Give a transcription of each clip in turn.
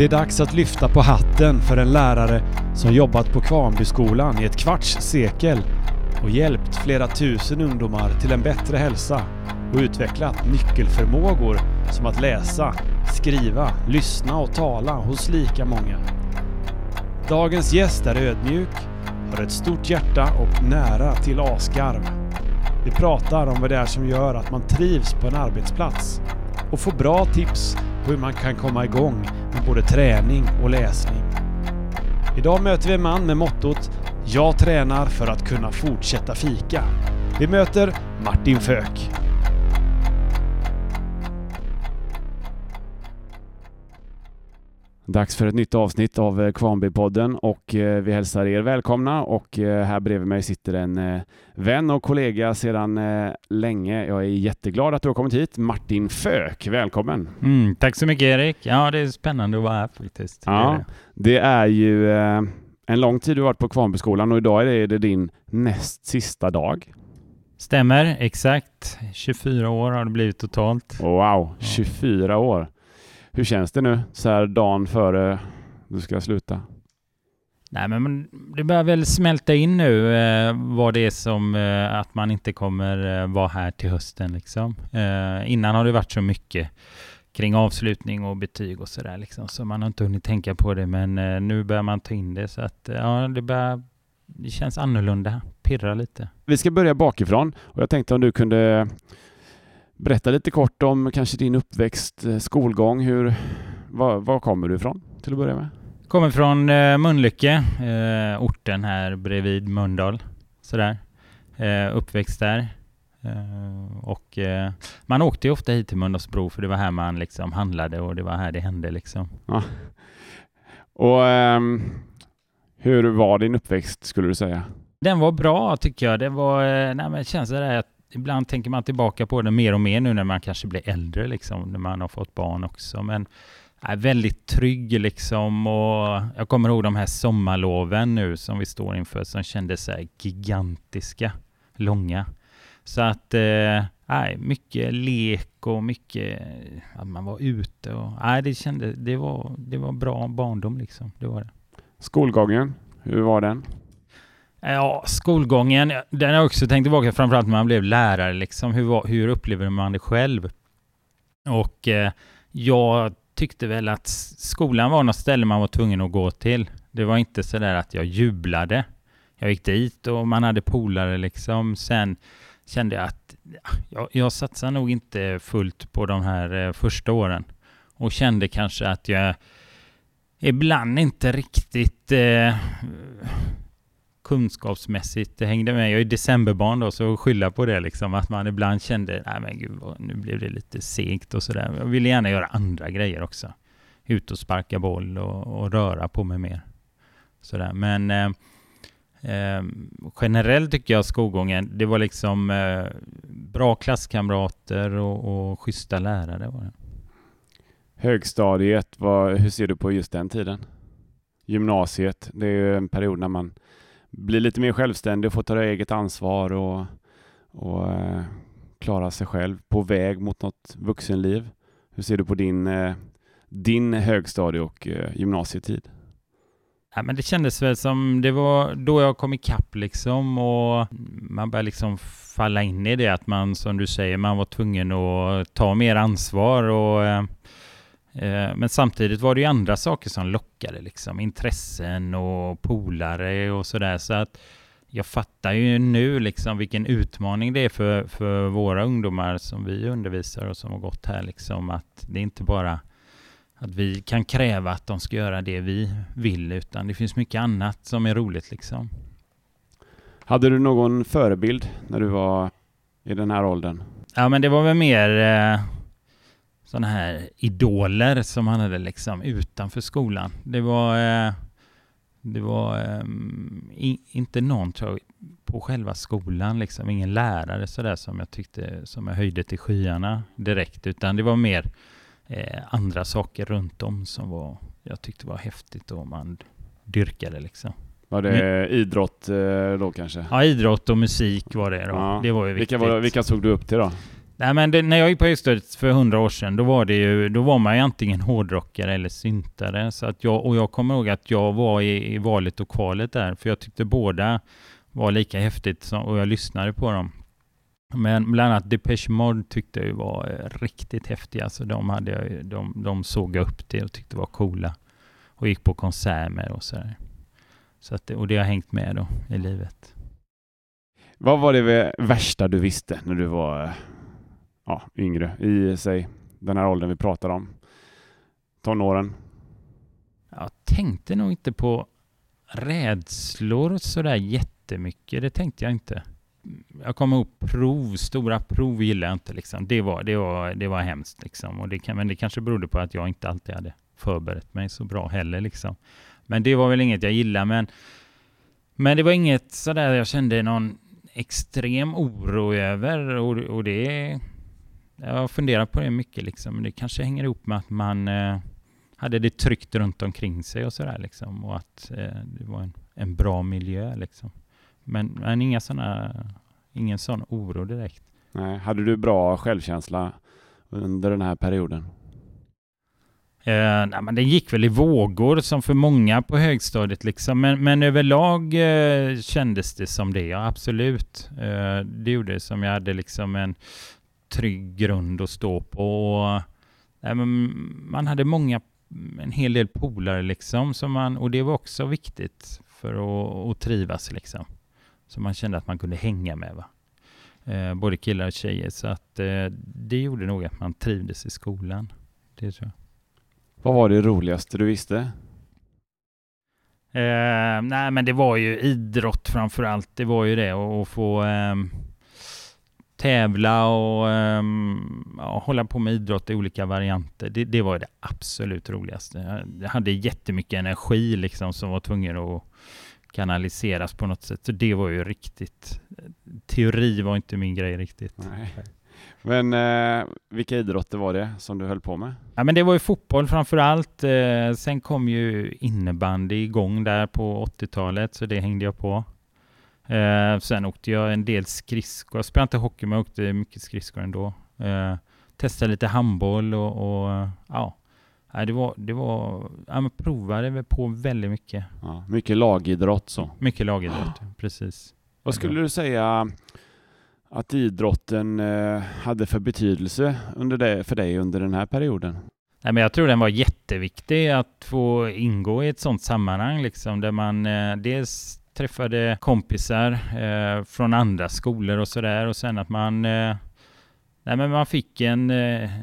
Det är dags att lyfta på hatten för en lärare som jobbat på Kvarnbyskolan i ett kvarts sekel och hjälpt flera tusen ungdomar till en bättre hälsa och utvecklat nyckelförmågor som att läsa, skriva, lyssna och tala hos lika många. Dagens gäst är ödmjuk, har ett stort hjärta och nära till asgarv. Vi pratar om vad det är som gör att man trivs på en arbetsplats och får bra tips på hur man kan komma igång både träning och läsning. Idag möter vi en man med mottot “Jag tränar för att kunna fortsätta fika”. Vi möter Martin Föök. Dags för ett nytt avsnitt av eh, Kvarnbypodden och eh, vi hälsar er välkomna och eh, här bredvid mig sitter en vän och kollega sedan länge. Jag är jätteglad att du har kommit hit. Martin Föök, välkommen! Mm, tack så mycket Erik! Ja, det är spännande att vara här faktiskt. Ja, det är ju en lång tid du har varit på Kvarnbyskolan och idag är det din näst sista dag. Stämmer, exakt. 24 år har det blivit totalt. Wow, 24 år! Hur känns det nu så här dagen före du ska sluta? Nej, men det börjar väl smälta in nu eh, vad det är som eh, att man inte kommer eh, vara här till hösten liksom. Eh, innan har det varit så mycket kring avslutning och betyg och sådär liksom, så man har inte hunnit tänka på det, men eh, nu börjar man ta in det så att eh, ja, det börjar det känns annorlunda, pirra lite. Vi ska börja bakifrån och jag tänkte om du kunde Berätta lite kort om kanske din uppväxt, eh, skolgång. Hur, var, var kommer du ifrån till att börja med? Kommer från eh, Mölnlycke, eh, orten här bredvid Mölndal. Sådär. Eh, uppväxt där. Eh, och eh, man åkte ju ofta hit till Mölndalsbro för det var här man liksom handlade och det var här det hände liksom. Ja. Och ehm, hur var din uppväxt skulle du säga? Den var bra tycker jag. Det var, nej men känns det att ibland tänker man tillbaka på det mer och mer nu när man kanske blir äldre, liksom, när man har fått barn också. Men är väldigt trygg liksom och jag kommer ihåg de här sommarloven nu som vi står inför som kändes så gigantiska, långa. Så att, eh, äh, mycket lek och mycket att man var ute och nej, det kändes, det var, det var bra barndom liksom, det var det. Skolgången, hur var den? Ja, skolgången, den har jag också tänkt tillbaka framförallt när man blev lärare liksom. Hur, hur upplever man det själv? Och eh, jag tyckte väl att skolan var något ställe man var tvungen att gå till. Det var inte så där att jag jublade. Jag gick dit och man hade polare liksom. Sen kände jag att ja, jag satsar nog inte fullt på de här eh, första åren. Och kände kanske att jag ibland inte riktigt eh, kunskapsmässigt det hängde med. Jag är decemberbarn då, så skylla på det liksom. Att man ibland kände, nej men gud, nu blev det lite segt och sådär. Jag ville gärna göra andra grejer också. Ut och sparka boll och, och röra på mig mer. Sådär. Men eh, eh, generellt tycker jag skolgången, det var liksom eh, bra klasskamrater och, och schyssta lärare. Var det. Högstadiet, vad, hur ser du på just den tiden? Gymnasiet, det är ju en period när man bli lite mer självständig och få ta eget ansvar och, och eh, klara sig själv på väg mot något vuxenliv. Hur ser du på din, eh, din högstadie och eh, gymnasietid? Ja, men det kändes väl som det var då jag kom ikapp liksom och man började liksom falla in i det att man som du säger, man var tvungen att ta mer ansvar och eh, men samtidigt var det ju andra saker som lockade, liksom intressen och polare och sådär. Så att jag fattar ju nu liksom vilken utmaning det är för, för våra ungdomar som vi undervisar och som har gått här, liksom att det är inte bara att vi kan kräva att de ska göra det vi vill, utan det finns mycket annat som är roligt liksom. Hade du någon förebild när du var i den här åldern? Ja, men det var väl mer eh, sådana här idoler som han hade liksom utanför skolan. Det var, eh, det var um, inte någon jag, på själva skolan, liksom ingen lärare sådär som jag tyckte som jag höjde till skyarna direkt, utan det var mer eh, andra saker runt om som var, jag tyckte var häftigt och man dyrkade liksom. Var det idrott eh, då kanske? Ja, idrott och musik var det då. Ja. Det var ju viktigt. Vilka, var, vilka såg du upp till då? Nej, men det, när jag gick på högstadiet för hundra år sedan, då var, det ju, då var man ju antingen hårdrockare eller syntare. Så att jag, och jag kommer ihåg att jag var i, i valet och kvalet där, för jag tyckte båda var lika häftigt som, och jag lyssnade på dem. Men bland annat Depeche Mode tyckte jag var eh, riktigt häftiga, så alltså, de, hade, de, de såg jag upp till och tyckte var coola. Och gick på konserter med och sådär. Så att, och det har hängt med då i livet. Vad var det värsta du visste när du var eh, ja, yngre, i sig den här åldern vi pratar om? Tonåren? Jag tänkte nog inte på rädslor sådär jättemycket. Det tänkte jag inte. Jag kommer ihåg prov, stora prov gillar jag inte liksom. Det var, det var, det var hemskt liksom. Och det kan, men det kanske berodde på att jag inte alltid hade förberett mig så bra heller liksom. Men det var väl inget jag gillade, men, men det var inget sådär jag kände någon extrem oro över och, och det... Jag har funderat på det mycket liksom. Det kanske hänger ihop med att man eh, hade det tryggt runt omkring sig och sådär liksom. Och att eh, det var en, en bra miljö liksom. Men, men inga såna, ingen sån oro direkt. Nej, hade du bra självkänsla under den här perioden? Eh, nej, men det gick väl i vågor som för många på högstadiet liksom. Men, men överlag eh, kändes det som det, ja absolut. Eh, det gjorde det som jag hade liksom en trygg grund att stå på. Och, nej, man hade många, en hel del polare liksom. Som man, och det var också viktigt för att, att trivas liksom. Så man kände att man kunde hänga med. Va? Eh, både killar och tjejer. Så att eh, det gjorde nog att man trivdes i skolan. Det tror jag. Vad var det roligaste du visste? Eh, nej, men det var ju idrott framför allt. Det var ju det att få eh, tävla och eh, ja, hålla på med idrott i olika varianter. Det, det var det absolut roligaste. Jag hade jättemycket energi liksom som var tvungen att kanaliseras på något sätt. Så det var ju riktigt... Teori var inte min grej riktigt. Nej. Men eh, vilka idrotter var det som du höll på med? Ja, men det var ju fotboll framför allt. Eh, sen kom ju innebandy igång där på 80-talet, så det hängde jag på. Eh, sen åkte jag en del skridskor. Jag spelade inte hockey, men jag åkte mycket skridskor ändå. Eh, testade lite handboll och, och ja, det var, det var, ja, provade på väldigt mycket. Ja, mycket lagidrott så. Mycket lagidrott, precis. Vad skulle du säga att idrotten eh, hade för betydelse under det, för dig under den här perioden? Nej, men jag tror den var jätteviktig att få ingå i ett sådant sammanhang liksom, där man eh, dels träffade kompisar eh, från andra skolor och sådär och sen att man eh, Nej, men man fick en, eh,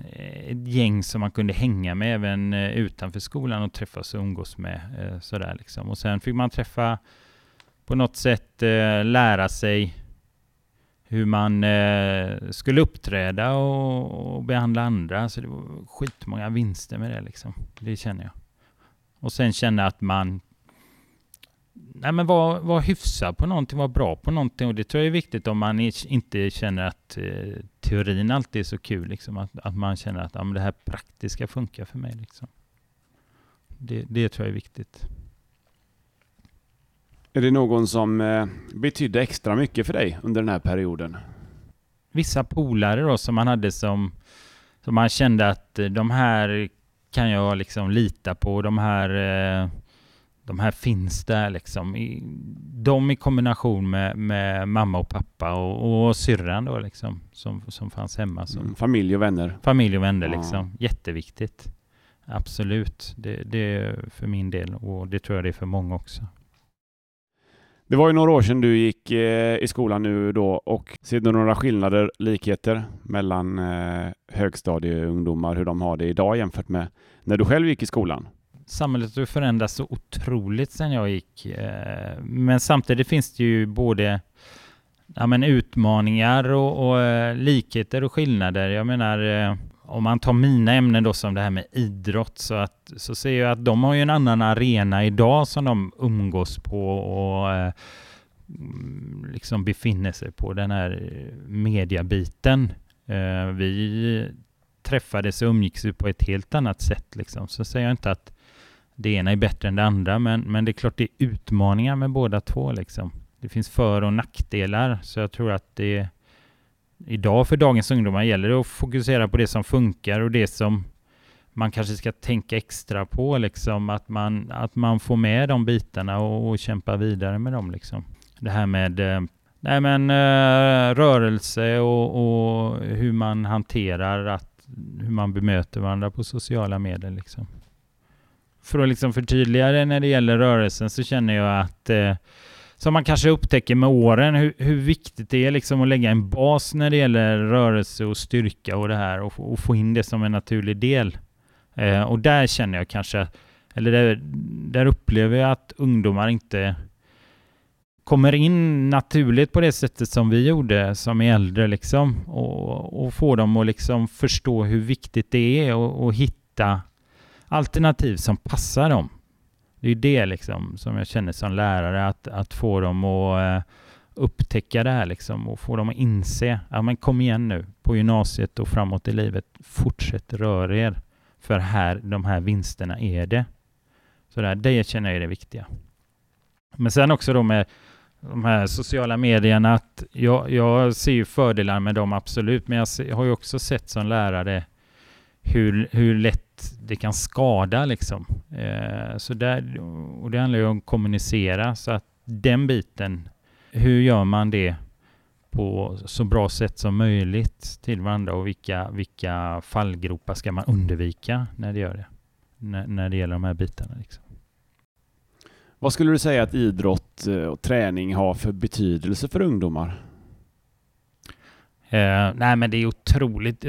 ett gäng som man kunde hänga med även eh, utanför skolan och träffas och umgås med. Eh, sådär liksom. Och sen fick man träffa på något sätt eh, lära sig hur man eh, skulle uppträda och, och, behandla andra. Så det var skitmånga vinster med det liksom. Det känner jag. Och sen känna att man nej men var, var hyfsad på någonting, var bra på någonting. Och det tror jag är viktigt om man inte känner att eh, teorin alltid är så kul. Liksom. Att, att man känner att ja, men det här praktiska funkar för mig. Liksom. Det, det tror jag är viktigt. Är det någon som eh, betydde extra mycket för dig under den här perioden? Vissa polare då som man hade som, som man kände att eh, de här kan jag liksom lita på. De här, eh, de här finns där liksom. de i kombination med, med mamma och pappa och, och syrran då liksom som, som fanns hemma. Som, mm, familj och vänner. Familj och vänner ja. liksom. Jätteviktigt. Absolut. Det, det är för min del och det tror jag det är för många också. Det var ju några år sedan du gick eh, i skolan nu då och ser du några skillnader, likheter mellan eh, högstadieungdomar, hur de har det idag jämfört med när du själv gick i skolan? Samhället har förändrats så otroligt sedan jag gick. Eh, men samtidigt finns det ju både ja, men utmaningar och, och eh, likheter och skillnader. Jag menar, eh, om man tar mina ämnen då som det här med idrott så, att, så ser jag att de har ju en annan arena idag som de umgås på och liksom befinner sig på den här mediabiten. Vi träffades och umgicks på ett helt annat sätt liksom. Så säger jag inte att det ena är bättre än det andra, men, men det är klart det är utmaningar med båda två liksom. Det finns för och nackdelar, så jag tror att det idag för dagens ungdomar gäller det att fokusera på det som funkar och det som man kanske ska tänka extra på, liksom att man, att man får med de bitarna och, och kämpa vidare med dem. Liksom. Det här med eh, nej men, eh, rörelse och, och, hur man hanterar att, hur man bemöter varandra på sociala medier. Liksom. För att liksom förtydliga det när det gäller rörelsen så känner jag att eh, som man kanske upptäcker med åren hur, hur, viktigt det är liksom att lägga en bas när det gäller rörelse och styrka och det här och, och få in det som en naturlig del. Eh, och där känner jag kanske, eller där, där upplever jag att ungdomar inte kommer in naturligt på det sättet som vi gjorde som är äldre liksom och, och får dem att liksom förstå hur viktigt det är och, och hitta alternativ som passar dem. Det är det liksom som jag känner som lärare, att, att få dem att eh, upptäcka det här liksom och få dem att inse, ja men kom igen nu på gymnasiet och framåt i livet, fortsätt röra er. För här, de här vinsterna är det. Så där, det känner jag är det viktiga. Men sen också då med de här sociala medierna, att jag, jag ser ju fördelar med dem absolut, men jag ser, har ju också sett som lärare hur, hur lätt det kan skada liksom. Eh, så där, och det handlar ju om att kommunicera, så att den biten, hur gör man det på så bra sätt som möjligt till varandra och vilka, vilka fallgropar ska man undvika när det gör det? När, när det gäller de här bitarna. Liksom. Vad skulle du säga att idrott eh, och träning har för betydelse för ungdomar? Eh, nej, men det är otroligt.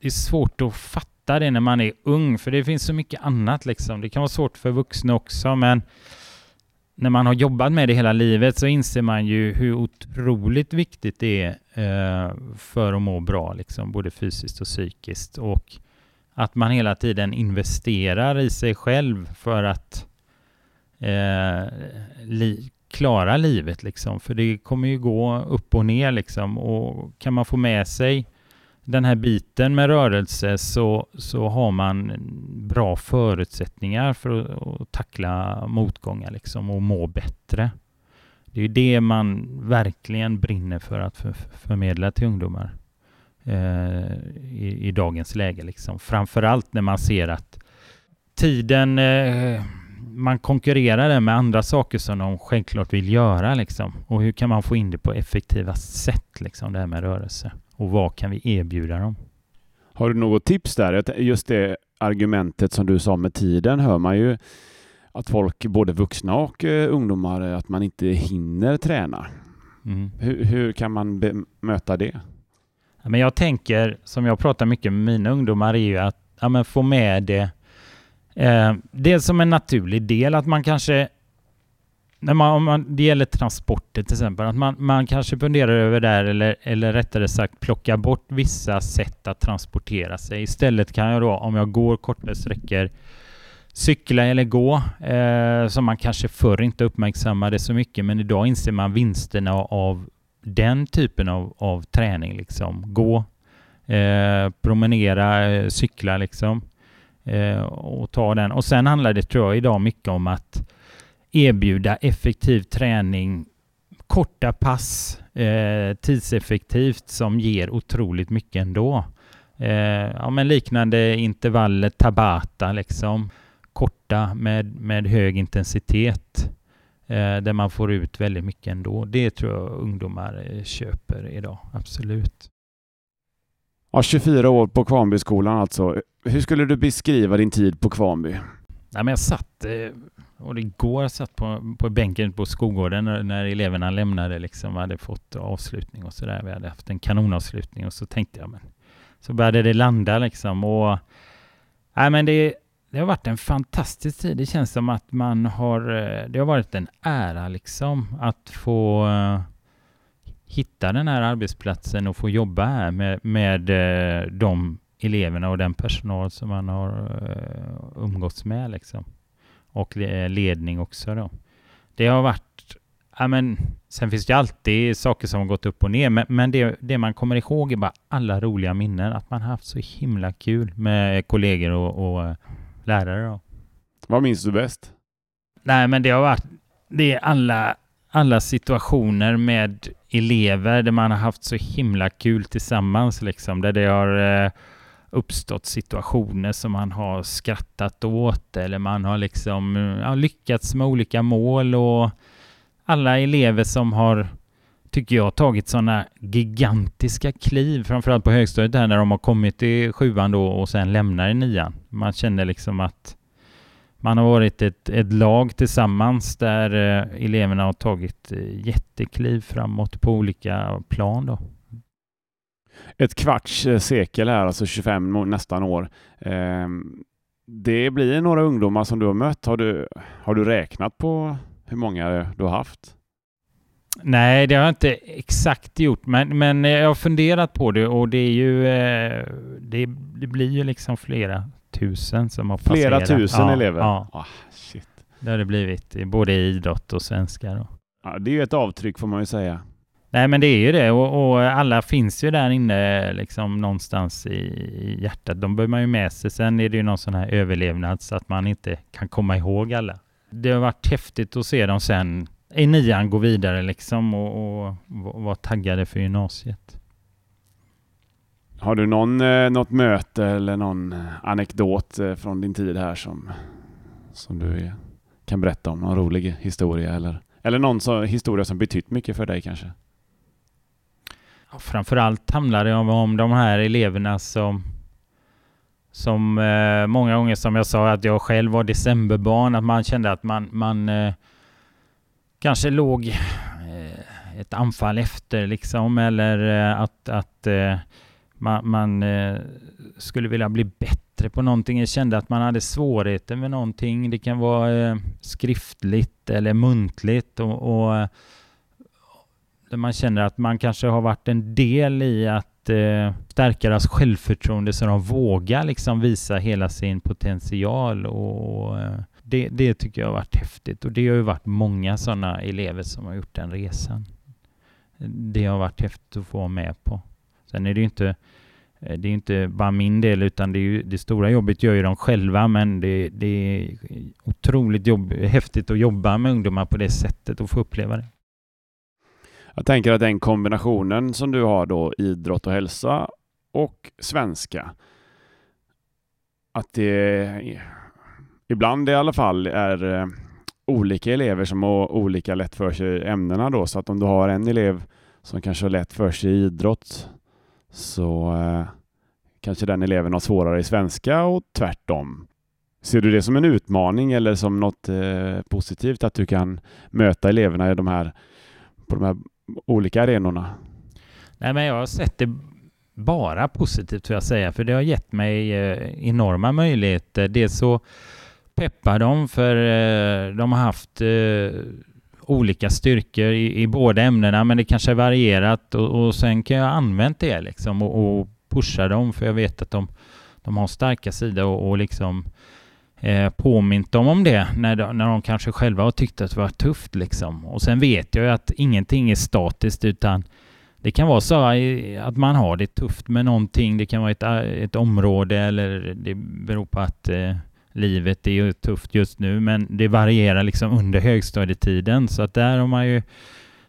Det är svårt att fatta det när man är ung, för det finns så mycket annat liksom. Det kan vara svårt för vuxna också, men när man har jobbat med det hela livet så inser man ju hur otroligt viktigt det är eh, för att må bra, liksom, både fysiskt och psykiskt. Och att man hela tiden investerar i sig själv för att eh, li klara livet. Liksom. För det kommer ju gå upp och ner. Liksom. Och kan man få med sig den här biten med rörelse så, så har man bra förutsättningar för att, att tackla motgångar liksom, och må bättre. Det är det man verkligen brinner för att för, förmedla till ungdomar eh, i, i, dagens läge. Liksom. Framförallt när man ser att tiden eh, man konkurrerar med andra saker som de självklart vill göra. Liksom. Och hur kan man få in det på effektivast sätt, liksom, det här med rörelse? Och vad kan vi erbjuda dem? Har du något tips där? Just det argumentet som du sa med tiden hör man ju att folk, både vuxna och uh, ungdomar, att man inte hinner träna. Mm. Hur, hur, kan man möta det? Men jag tänker, som jag pratar mycket med mina ungdomar, är ju att ja, få med det Eh, dels som en naturlig del att man kanske när man, om man, det gäller transporter till exempel, att man, man kanske funderar över där eller, eller rättare sagt plocka bort vissa sätt att transportera sig. Istället kan jag då, om jag går korta sträckor, cykla eller gå, eh, som man kanske förr inte uppmärksammade så mycket, men idag inser man vinsterna av den typen av, av träning. Liksom. Gå, eh, promenera, eh, cykla liksom eh, och ta den. Och sen handlar det tror jag idag mycket om att erbjuda effektiv träning, korta pass, eh, tidseffektivt som ger otroligt mycket ändå. Eh, ja, men liknande intervaller Tabata liksom. Korta med, med hög intensitet eh, där man får ut väldigt mycket ändå. Det tror jag ungdomar eh, köper idag, absolut. Ja, 24 år på Kvarnbyskolan alltså. Hur skulle du beskriva din tid på Kvarnby? Nej, men jag satt, eh, och och går, jag satt på, på bänken på skolgården när, när eleverna lämnade, liksom, hade fått avslutning och sådär. Vi hade haft en kanonavslutning och så tänkte jag, men så började det landa liksom och nej, men det, det har varit en fantastisk tid. Det känns som att man har, eh, det har varit en ära liksom att få uh, hitta den här arbetsplatsen och få jobba här med, med uh, de eleverna och den personal som man har uh, umgåtts med liksom. Och ledning också då. Det har varit, ja men, sen finns det alltid saker som har gått upp och ner, men, men det, det man kommer ihåg är bara alla roliga minnen, att man haft så himla kul med kollegor och, och lärare då. Vad minns du bäst? Nej, men det har varit, det är alla alla situationer med elever där man har haft så himla kul tillsammans liksom. Där det har eh, uppstått situationer som man har skrattat åt eller man har liksom eh, ja, lyckats med olika mål och alla elever som har tycker jag, tagit sådana gigantiska kliv, framförallt på högstadiet där när de har kommit i sjuan då och sen lämnar i nian. Man känner liksom att man har varit ett, ett lag tillsammans där eh, eleverna har tagit eh, jättekliv framåt på olika plan då. Ett kvarts eh, sekel här, alltså 25 nästan år. Eh, det blir några ungdomar som du har mött. Har du, har du räknat på hur många du har haft? Nej, det har jag inte exakt gjort, men, men jag har funderat på det och det är ju, eh, det, det blir ju liksom flera tusen som har passerat. Flera tusen ja, elever? Ja, oh, shit. det har det blivit, både i idrott och svenska. Då. Ja, det är ju ett avtryck får man ju säga. Nej, men det är ju det och, och alla finns ju där inne liksom någonstans i, i hjärtat. De behöver man ju med sig. Sen är det ju någon sån här överlevnad så att man inte kan komma ihåg alla. Det har varit häftigt att se dem sen i nian gå vidare liksom och, och vara taggade för gymnasiet. Har du någon, eh, något möte eller någon eh, anekdot eh, från din tid här som, som du kan berätta om? Någon rolig historia eller, eller någon så, historia som betytt mycket för dig kanske? Ja, framförallt handlar det om, om de här eleverna som som eh, många gånger som jag sa att jag själv var decemberbarn, att man kände att man, man eh, kanske låg eh, ett anfall efter liksom eller eh, att, att eh, man, man skulle vilja bli bättre på någonting. Jag kände att man hade svårigheter med någonting. Det kan vara eh, skriftligt eller muntligt och, och där man känner att man kanske har varit en del i att eh, stärka deras självförtroende så de vågar liksom visa hela sin potential och eh, det, det tycker jag har varit häftigt och det har ju varit många sådana elever som har gjort den resan. Det har varit häftigt att få vara med på. Sen är det ju inte eh, det är inte bara min del utan det, är ju, det stora jobbet gör ju de själva men det, det är otroligt jobb, häftigt att jobba med ungdomar på det sättet och få uppleva det. Jag tänker att den kombinationen som du har då idrott och hälsa och svenska att det ibland i alla fall är eh, olika elever som har olika lätt för sig i ämnena då. Så att om du har en elev som kanske har lätt för sig i idrott så eh, kanske den eleven har svårare i svenska och tvärtom. Ser du det som en utmaning eller som något eh, positivt att du kan möta eleverna i de här, på de här olika arenorna? Nej, men jag har sett det bara positivt får jag säga, för det har gett mig eh, enorma möjligheter. Dels så peppar de, för eh, de har haft eh, olika styrkor i, i båda ämnena men det kanske är varierat och, och sen kan jag använda det liksom och, och, pusha dem för jag vet att de, de har starka sidor och, och liksom eh, påmint dem om det när de, när de kanske själva har tyckt att det var tufft liksom. Och sen vet jag ju att ingenting är statiskt utan det kan vara så att man har det tufft med någonting. Det kan vara ett, ett område eller det beror på att eh, livet är tufft just nu, men det varierar liksom under högstadietiden. Så att där har man ju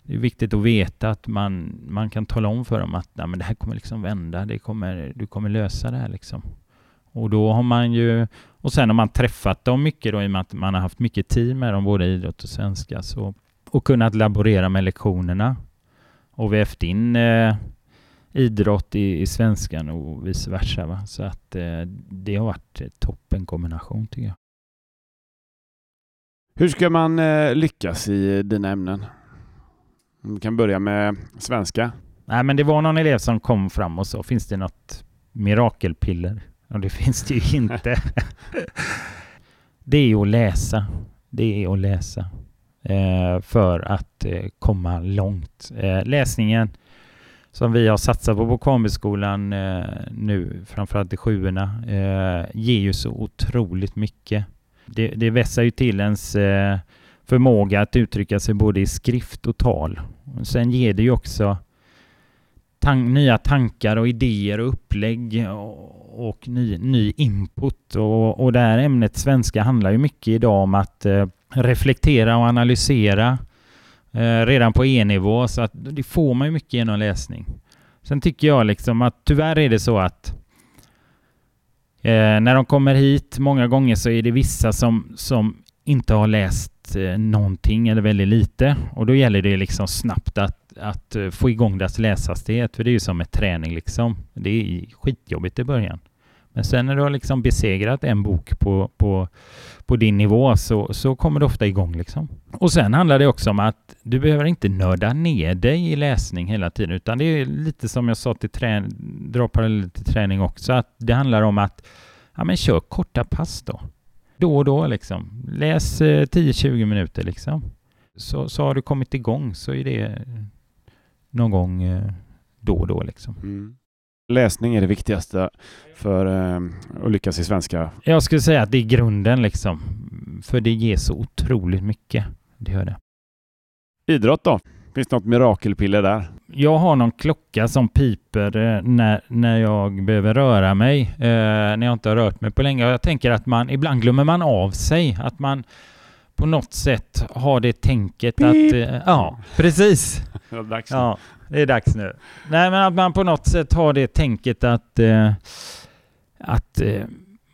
det är viktigt att veta att man, man kan tala om för dem att Nej, men det här kommer liksom vända, det kommer, du kommer lösa det här liksom. Och då har man ju, och sen har man träffat dem mycket då i och med att man har haft mycket tid med dem, både idrott och svenska, så, och kunnat laborera med lektionerna och vävt in eh, idrott i, i svenskan och vice versa. Va? Så att eh, det har varit toppen kombination tycker jag. Hur ska man eh, lyckas i dina ämnen? Vi kan börja med svenska. Nej, men det var någon elev som kom fram och sa, finns det något mirakelpiller? Och det finns det ju inte. det är att läsa. Det är att läsa. Eh, för att eh, komma långt. Eh, läsningen som vi har satsat på på Kambiskolan eh, nu, framförallt i sjuorna, eh, ger ju så otroligt mycket. Det, det vässar ju till ens eh, förmåga att uttrycka sig både i skrift och tal. Sen ger det ju också tan nya tankar och idéer och upplägg och, och ny, ny input. Och, och det här ämnet svenska handlar ju mycket idag om att eh, reflektera och analysera eh, redan på E-nivå så att det får man ju mycket genom läsning. Sen tycker jag liksom att tyvärr är det så att eh, när de kommer hit många gånger så är det vissa som, som inte har läst eh, någonting eller väldigt lite och då gäller det liksom snabbt att, att eh, få igång deras läshastighet för det är ju som med träning liksom. Det är skitjobbigt i början. Men sen när du har liksom besegrat en bok på, på, på din nivå så, så kommer du ofta igång liksom. Och sen handlar det också om att du behöver inte nörda ner dig i läsning hela tiden utan det är lite som jag sa till träning, dra parallell till träning också, att det handlar om att ja men kör korta pass då. Då och då liksom. Läs eh, 10-20 minuter liksom. Så, så har du kommit igång så är det någon gång eh, då och då liksom. Mm. Läsning är det viktigaste för eh, att lyckas i svenska. Jag skulle säga att det är grunden liksom. För det ger så otroligt mycket. Det gör det. Idrott då? Finns det något mirakelpiller där? Jag har någon klocka som piper eh, när, när jag behöver röra mig. Eh, när jag inte har rört mig på länge. Jag tänker att man ibland glömmer man av sig. Att man på något sätt har det tänket Pip. att... Eh, ja, precis. Det är dags nu. Ja, det är dags nu. Nej, men att man på något sätt har det tänket att, eh, att eh,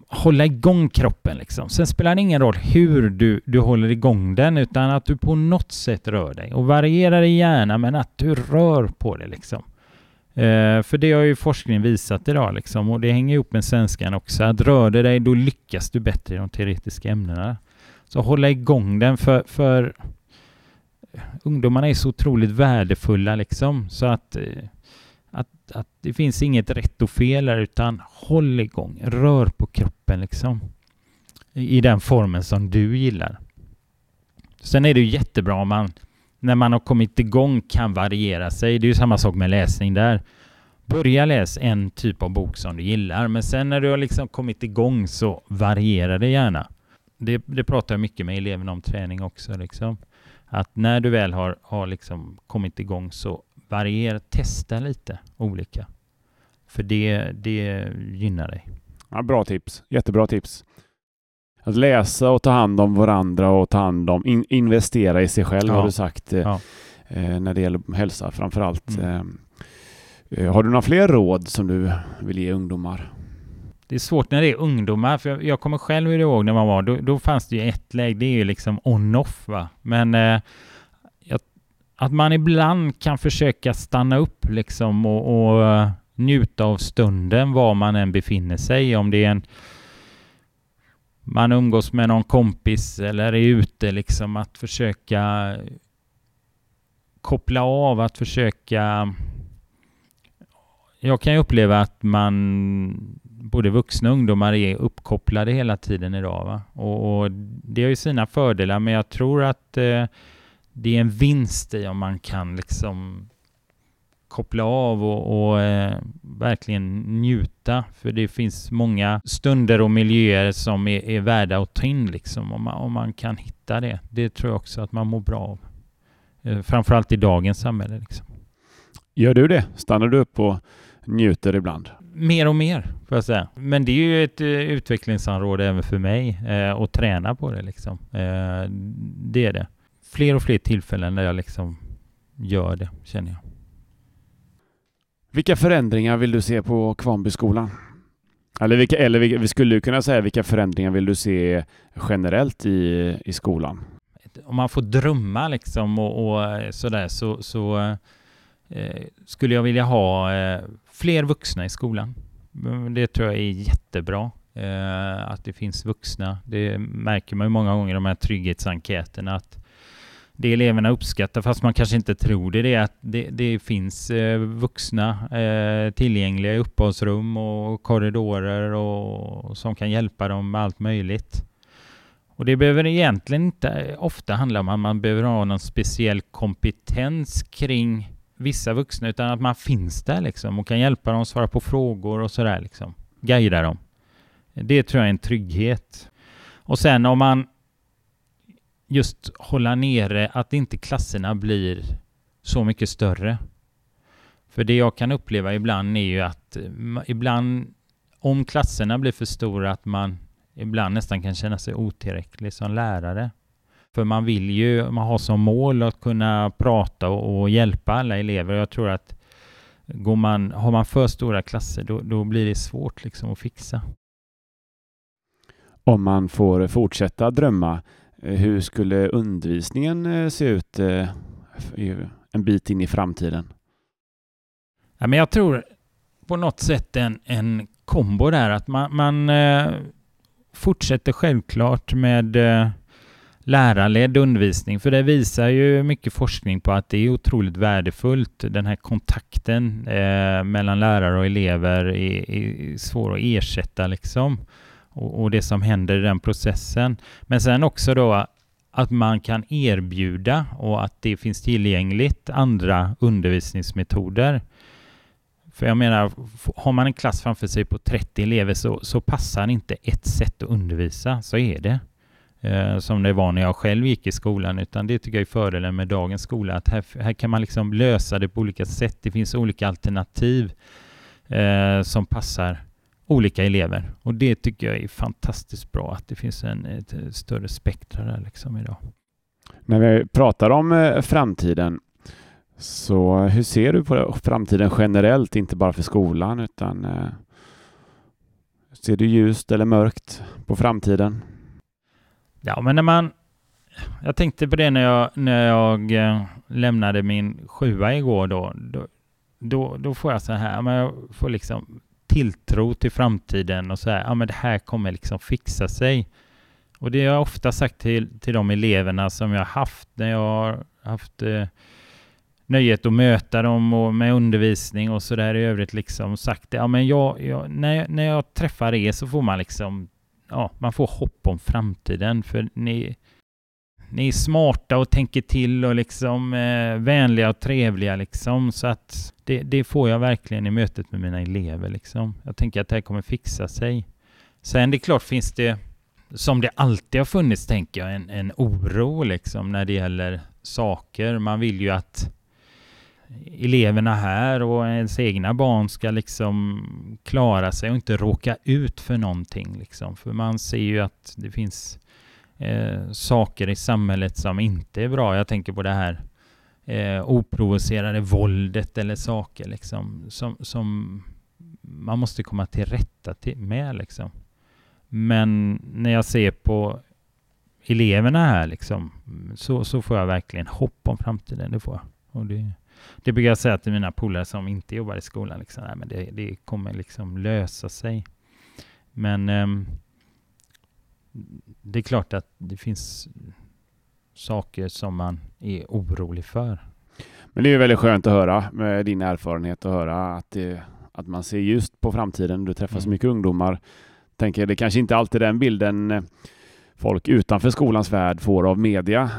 hålla igång kroppen liksom. Sen spelar det ingen roll hur du, du håller igång den, utan att du på något sätt rör dig. Och varierar det gärna, men att du rör på det liksom. Eh, för det har ju forskningen visat idag liksom, och det hänger ihop med svenskan också. Att rör du dig, då lyckas du bättre i de teoretiska ämnena. Så hålla igång den för, för ungdomarna är så otroligt värdefulla liksom så att, eh, att, att det finns inget rätt och fel här utan håll igång, rör på kroppen liksom i den formen som du gillar. Sen är det ju jättebra om man när man har kommit igång kan variera sig. Det är ju samma sak med läsning där. Börja läs en typ av bok som du gillar, men sen när du har liksom kommit igång så variera det gärna. Det, det pratar jag mycket med eleverna om träning också. Liksom. Att när du väl har, har liksom kommit igång så variera, testa lite olika. För det, det gynnar dig. Ja, bra tips. Jättebra tips. Att läsa och ta hand om varandra och ta hand om, in, investera i sig själv Ja. har du sagt eh, Ja. eh, när det gäller hälsa framför allt. Mm. Eh, har du några fler råd som du vill ge ungdomar? Det är svårt när det är ungdomar, för jag, jag kommer själv ihåg när man var, då, då fanns det ju ett läge, det är ju liksom on-off va. Men eh, jag, att man ibland kan försöka stanna upp liksom och, och eh, njuta av stunden var man än befinner sig. Om det är en man umgås med någon kompis eller är ute liksom att försöka koppla av, att försöka jag kan ju uppleva att man, både vuxna och ungdomar, är uppkopplade hela tiden idag. Va? Och, och det har ju sina fördelar, men jag tror att eh, det är en vinst i om man kan liksom koppla av och, och eh, verkligen njuta. För det finns många stunder och miljöer som är, är värda att ta in liksom, om man, om man kan hitta det. Det tror jag också att man mår bra av. Eh, framförallt i dagens samhälle. Liksom. Gör du det? Stannar du upp och njuter ibland? Mer och mer, får jag säga. Men det är ju ett eh, utvecklingsområde även för mig, eh, att träna på det liksom. Eh, det är det. Fler och fler tillfällen där jag liksom gör det, känner jag. Vilka förändringar vill du se på Kvarnbyskolan? Eller, vilka, eller vilka, vi skulle kunna säga vilka förändringar vill du se generellt i, i skolan? Om man får drömma liksom och, och eh, sådär så, så eh, skulle jag vilja ha eh, fler vuxna i skolan. Mm, det tror jag är jättebra. Eh, att det finns vuxna. Det märker man ju många gånger i de här trygghetsenkäterna att det eleverna uppskattar, fast man kanske inte tror det, det är att det, det finns eh, vuxna eh, tillgängliga i uppehållsrum och korridorer och som kan hjälpa dem med allt möjligt. Och det behöver egentligen inte ofta handla om att man behöver ha någon speciell kompetens kring vissa vuxna, utan att man finns där liksom och kan hjälpa dem, svara på frågor och sådär liksom. Guida dem. Det tror jag är en trygghet. Och sen om man just hålla nere att inte klasserna blir så mycket större. För det jag kan uppleva ibland är ju att eh, ibland om klasserna blir för stora att man ibland nästan kan känna sig otillräcklig som lärare. För man vill ju, man har som mål att kunna prata och, och hjälpa alla elever. Jag tror att går man, har man för stora klasser då, då blir det svårt liksom att fixa. Om man får fortsätta drömma, eh, hur skulle undervisningen eh, se ut eh, en bit in i framtiden? Ja, men jag tror på något sätt en, en kombo där, att man, man fortsätter självklart med lärarledd undervisning, för det visar ju mycket forskning på att det är otroligt värdefullt. Den här kontakten eh, mellan lärare och elever är, är svår att ersätta liksom. Och, och, det som händer i den processen. Men sen också då att man kan erbjuda och att det finns tillgängligt andra undervisningsmetoder. För jag menar, har man en klass framför sig på 30 elever så, så passar inte ett sätt att undervisa, så är det eh, som det var när jag själv gick i skolan, utan det tycker jag är fördelen med dagens skola, att här, här kan man liksom lösa det på olika sätt. Det finns olika alternativ eh, som passar olika elever och det tycker jag är fantastiskt bra att det finns en ett större spektra där liksom idag. När vi pratar om eh, framtiden, så hur ser du på framtiden generellt, inte bara för skolan utan eh, ser du ljust eller mörkt på framtiden? Ja, men när man... Jag tänkte på det när jag, när jag eh, lämnade min sjua igår då. Då, då, då får jag så här, men jag får liksom tilltro till framtiden och så här, ja men det här kommer liksom fixa sig. Och det har jag ofta sagt till, till de eleverna som jag haft när jag har haft eh, nöjet att möta dem och med undervisning och så där i övrigt liksom sagt det. Ja men jag, jag, när, när jag träffar er så får man liksom ja, man får hopp om framtiden för ni, ni är smarta och tänker till och liksom eh, vänliga och trevliga liksom så att det, det, får jag verkligen i mötet med mina elever liksom. Jag tänker att det här kommer fixa sig. Sen det är klart finns det, som det alltid har funnits tänker jag, en, en oro liksom när det gäller saker. Man vill ju att eleverna här och ens egna barn ska liksom klara sig och inte råka ut för någonting. Liksom. För man ser ju att det finns eh, saker i samhället som inte är bra. Jag tänker på det här eh, oprovocerade våldet eller saker liksom, som, som man måste komma till rätta till, med. Liksom. Men när jag ser på eleverna här liksom, så, så får jag verkligen hopp om framtiden. Det får jag. Och det, det brukar jag säga till mina polare som inte jobbar i skolan. Liksom, nej, men det, det kommer liksom lösa sig. Men um, det är klart att det finns saker som man är orolig för. Men det är väldigt skönt att höra med din erfarenhet och höra att, det, att man ser just på framtiden. Du träffar mm. så mycket ungdomar. Tänker det kanske inte alltid den bilden eh, folk utanför skolans värld får av media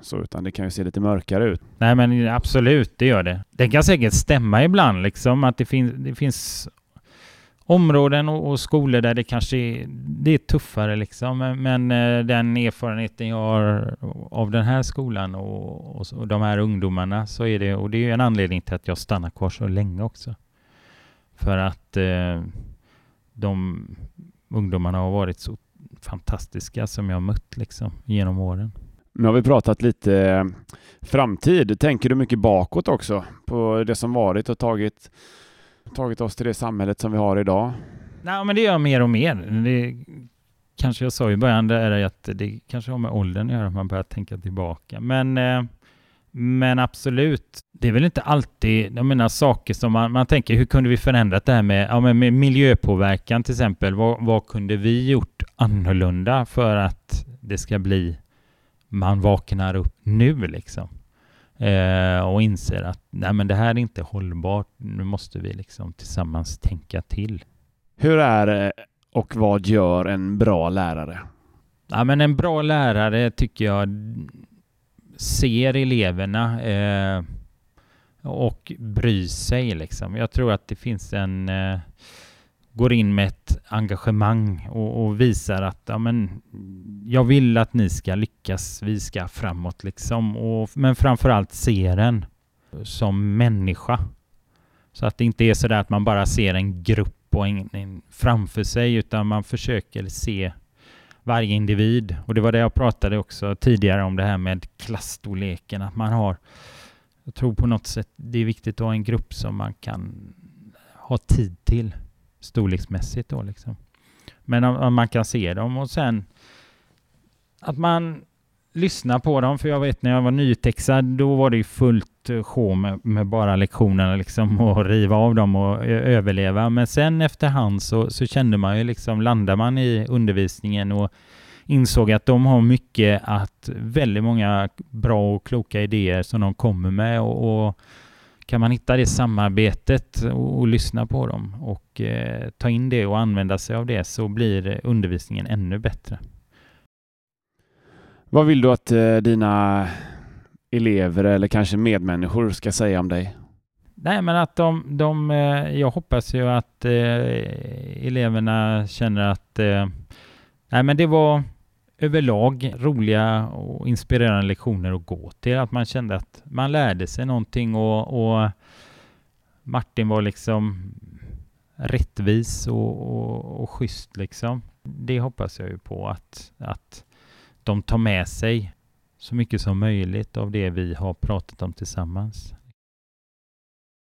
så, utan det kan ju se lite mörkare ut. Nej, men absolut, det gör det. Det kan säkert stämma ibland, liksom att det, fin det finns områden och, och, skolor där det kanske är, det är tuffare liksom. Men, men eh, den erfarenheten jag har av den här skolan och, och, och, de här ungdomarna så är det, och det är ju en anledning till att jag stannar kvar så länge också. För att eh, de ungdomarna har varit så fantastiska som jag mött liksom genom åren. Nu har vi pratat lite eh, framtid. Tänker du mycket bakåt också på det som varit och tagit, tagit oss till det samhället som vi har idag? Nej, men det gör jag mer och mer. Det kanske jag sa i början, det är att det kanske har med åldern att göra, att man börjar tänka tillbaka. Men, eh, men absolut, det är väl inte alltid, jag menar saker som man, man tänker, hur kunde vi förändrat det här med, ja, med miljöpåverkan till exempel? Vad, vad kunde vi gjort annorlunda för att det ska bli man vaknar upp nu liksom. Eh, och inser att nej men det här är inte hållbart. Nu måste vi liksom tillsammans tänka till. Hur är det och vad gör en bra lärare? Ja men en bra lärare tycker jag ser eleverna eh, och bryr sig liksom. Jag tror att det finns en eh, går in med ett engagemang och, och, visar att ja, men, jag vill att ni ska lyckas, vi ska framåt liksom. Och, men framförallt ser en som människa. Så att det inte är så där att man bara ser en grupp och en, en, framför sig utan man försöker se varje individ. Och det var det jag pratade också tidigare om det här med klassstorleken, att man har jag tror på något sätt det är viktigt att ha en grupp som man kan ha tid till storleksmässigt då liksom. Men om, om man kan se dem och sen att man lyssnar på dem, för jag vet när jag var nytexad, då var det ju fullt sjå med, med, bara lektionerna liksom och riva av dem och överleva. Men sen efterhand så, så kände man ju liksom, landar man i undervisningen och insåg att de har mycket att, väldigt många bra och kloka idéer som de kommer med och, och kan man hitta det samarbetet och, och lyssna på dem och eh, ta in det och använda sig av det så blir undervisningen ännu bättre. Vad vill du att eh, dina elever eller kanske medmänniskor ska säga om dig? Nej, men att de, de eh, jag hoppas ju att eh, eleverna känner att eh, nej, men det var överlag roliga och inspirerande lektioner att gå till. Att man kände att man lärde sig någonting och, och Martin var liksom rättvis och, och, och schysst liksom. Det hoppas jag ju på att, att de tar med sig så mycket som möjligt av det vi har pratat om tillsammans.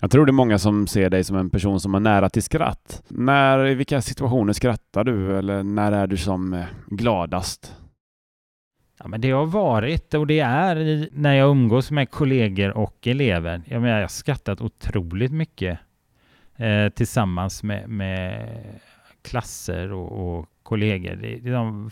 Jag tror det är många som ser dig som en person som har nära till skratt. När, I vilka situationer skrattar du eller när är du som eh, gladast? Ja, men det har varit och det är när jag umgås med kollegor och elever. Jag, menar, jag har skrattat otroligt mycket eh, tillsammans med, med klasser och, och kollegor. Det, det, de,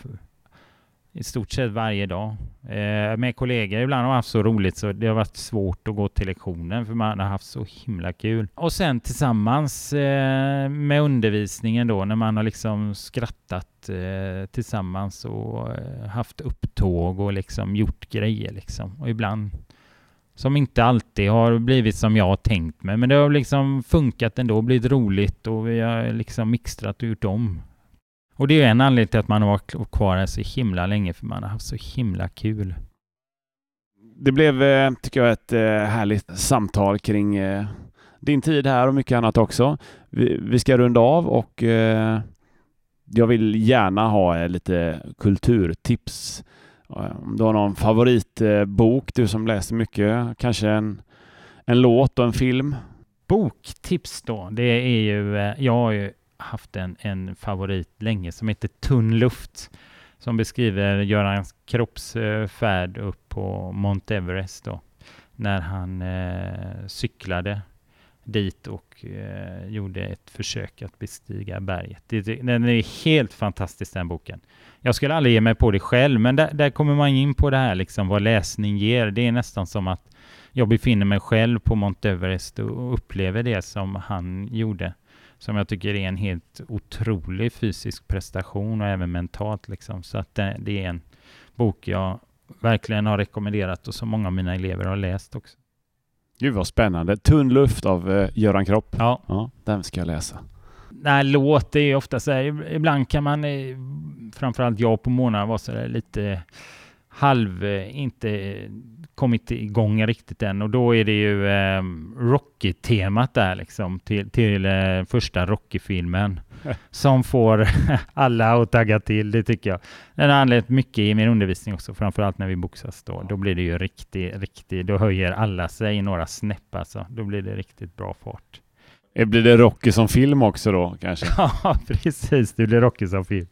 i stort sett varje dag. Eh, med kollegor ibland har man haft så roligt så det har varit svårt att gå till lektionen för man har haft så himla kul. Och sen tillsammans eh, med undervisningen då när man har liksom skrattat eh, tillsammans och eh, haft upptåg och liksom gjort grejer liksom. Och ibland som inte alltid har blivit som jag har tänkt mig. Men det har liksom funkat ändå, blivit roligt och vi har liksom mixtrat och gjort om. Och det är en anledning till att man har varit kvar här så himla länge, för man har haft så himla kul. Det blev, eh, tycker jag, ett eh, härligt samtal kring eh, din tid här och mycket annat också. Vi ska runda av och jag vill gärna ha lite kulturtips. Om du har någon favoritbok, du som läser mycket, kanske en, en låt och en film? Boktips då, det är ju, jag har ju haft en, en favorit länge som heter Tunn luft som beskriver Görans kroppsfärd upp på Mount Everest då, när han eh, cyklade dit och eh, gjorde ett försök att bestiga berget. Det, den är helt fantastisk den boken. Jag skulle aldrig ge mig på det själv, men där, där, kommer man in på det här liksom vad läsning ger. Det är nästan som att jag befinner mig själv på Mount Everest och upplever det som han gjorde som jag tycker är en helt otrolig fysisk prestation och även mentalt. Liksom. Så att det, det, är en bok jag verkligen har rekommenderat och som många av mina elever har läst också. Gud vad spännande. Tunn luft av uh, Göran Kropp. Ja. ja. Den ska jag läsa. Nej, låt är ofta så här, ibland kan man, eh, framförallt jag på morgonen, vara så där lite halv, eh, inte kommit igång riktigt än och då är det ju eh, Rocky-temat där liksom till, till eh, första Rocky-filmen som får alla att tagga till, det tycker jag. Den har anledning mycket i min undervisning också, framförallt när vi boxas då. Då blir det ju riktigt, riktigt, då höjer alla sig några snäpp alltså. Då blir det riktigt bra fart. Eh, blir det Rocky som film också då kanske? ja, precis. Det blir Rocky som film.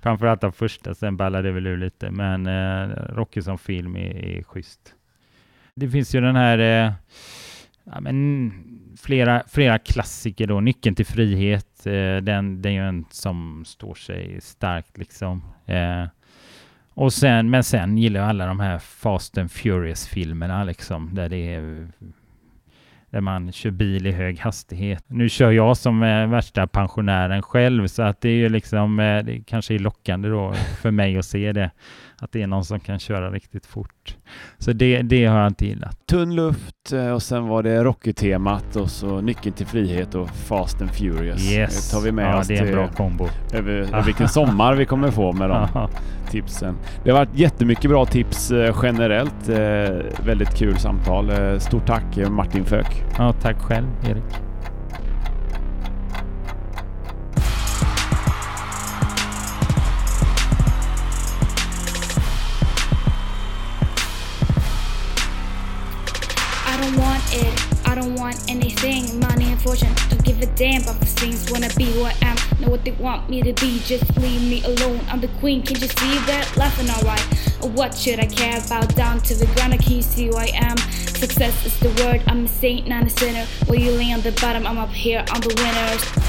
Framförallt den första, sen ballar det väl ur lite. Men eh, Rocky som film är, är schysst. Det finns ju den här, eh, ja, men flera, flera klassiker då. Nyckeln till frihet, eh, den, den är ju en som står sig starkt liksom. Eh, och sen, men sen gillar jag alla de här Fast and Furious-filmerna liksom, där det är där man kör bil i hög hastighet. Nu kör jag som eh, värsta pensionären själv så att det är ju liksom, eh, det kanske är lockande då för mig att se det att det är någon som kan köra riktigt fort. Så det, det har jag inte gillat. Tunn luft eh, och sen var det Rocky-temat och så Nyckeln till frihet och Fast and Furious. Yes. Det tar vi med ja, oss det är en bra kombo. Över, vilken sommar vi kommer få med de tipsen. Det har varit jättemycket bra tips eh, generellt. Eh, väldigt kul samtal. Stort tack Martin Fök. Ja, tack själv Erik. Damn about the things. Wanna be who I am, know what they want me to be. Just leave me alone. I'm the queen, can't you see that? Laughing alright. Oh, what should I care about? Down to the ground, can see who I am? Success is the word. I'm a saint, not a sinner. Where you lay on the bottom, I'm up here on the winners.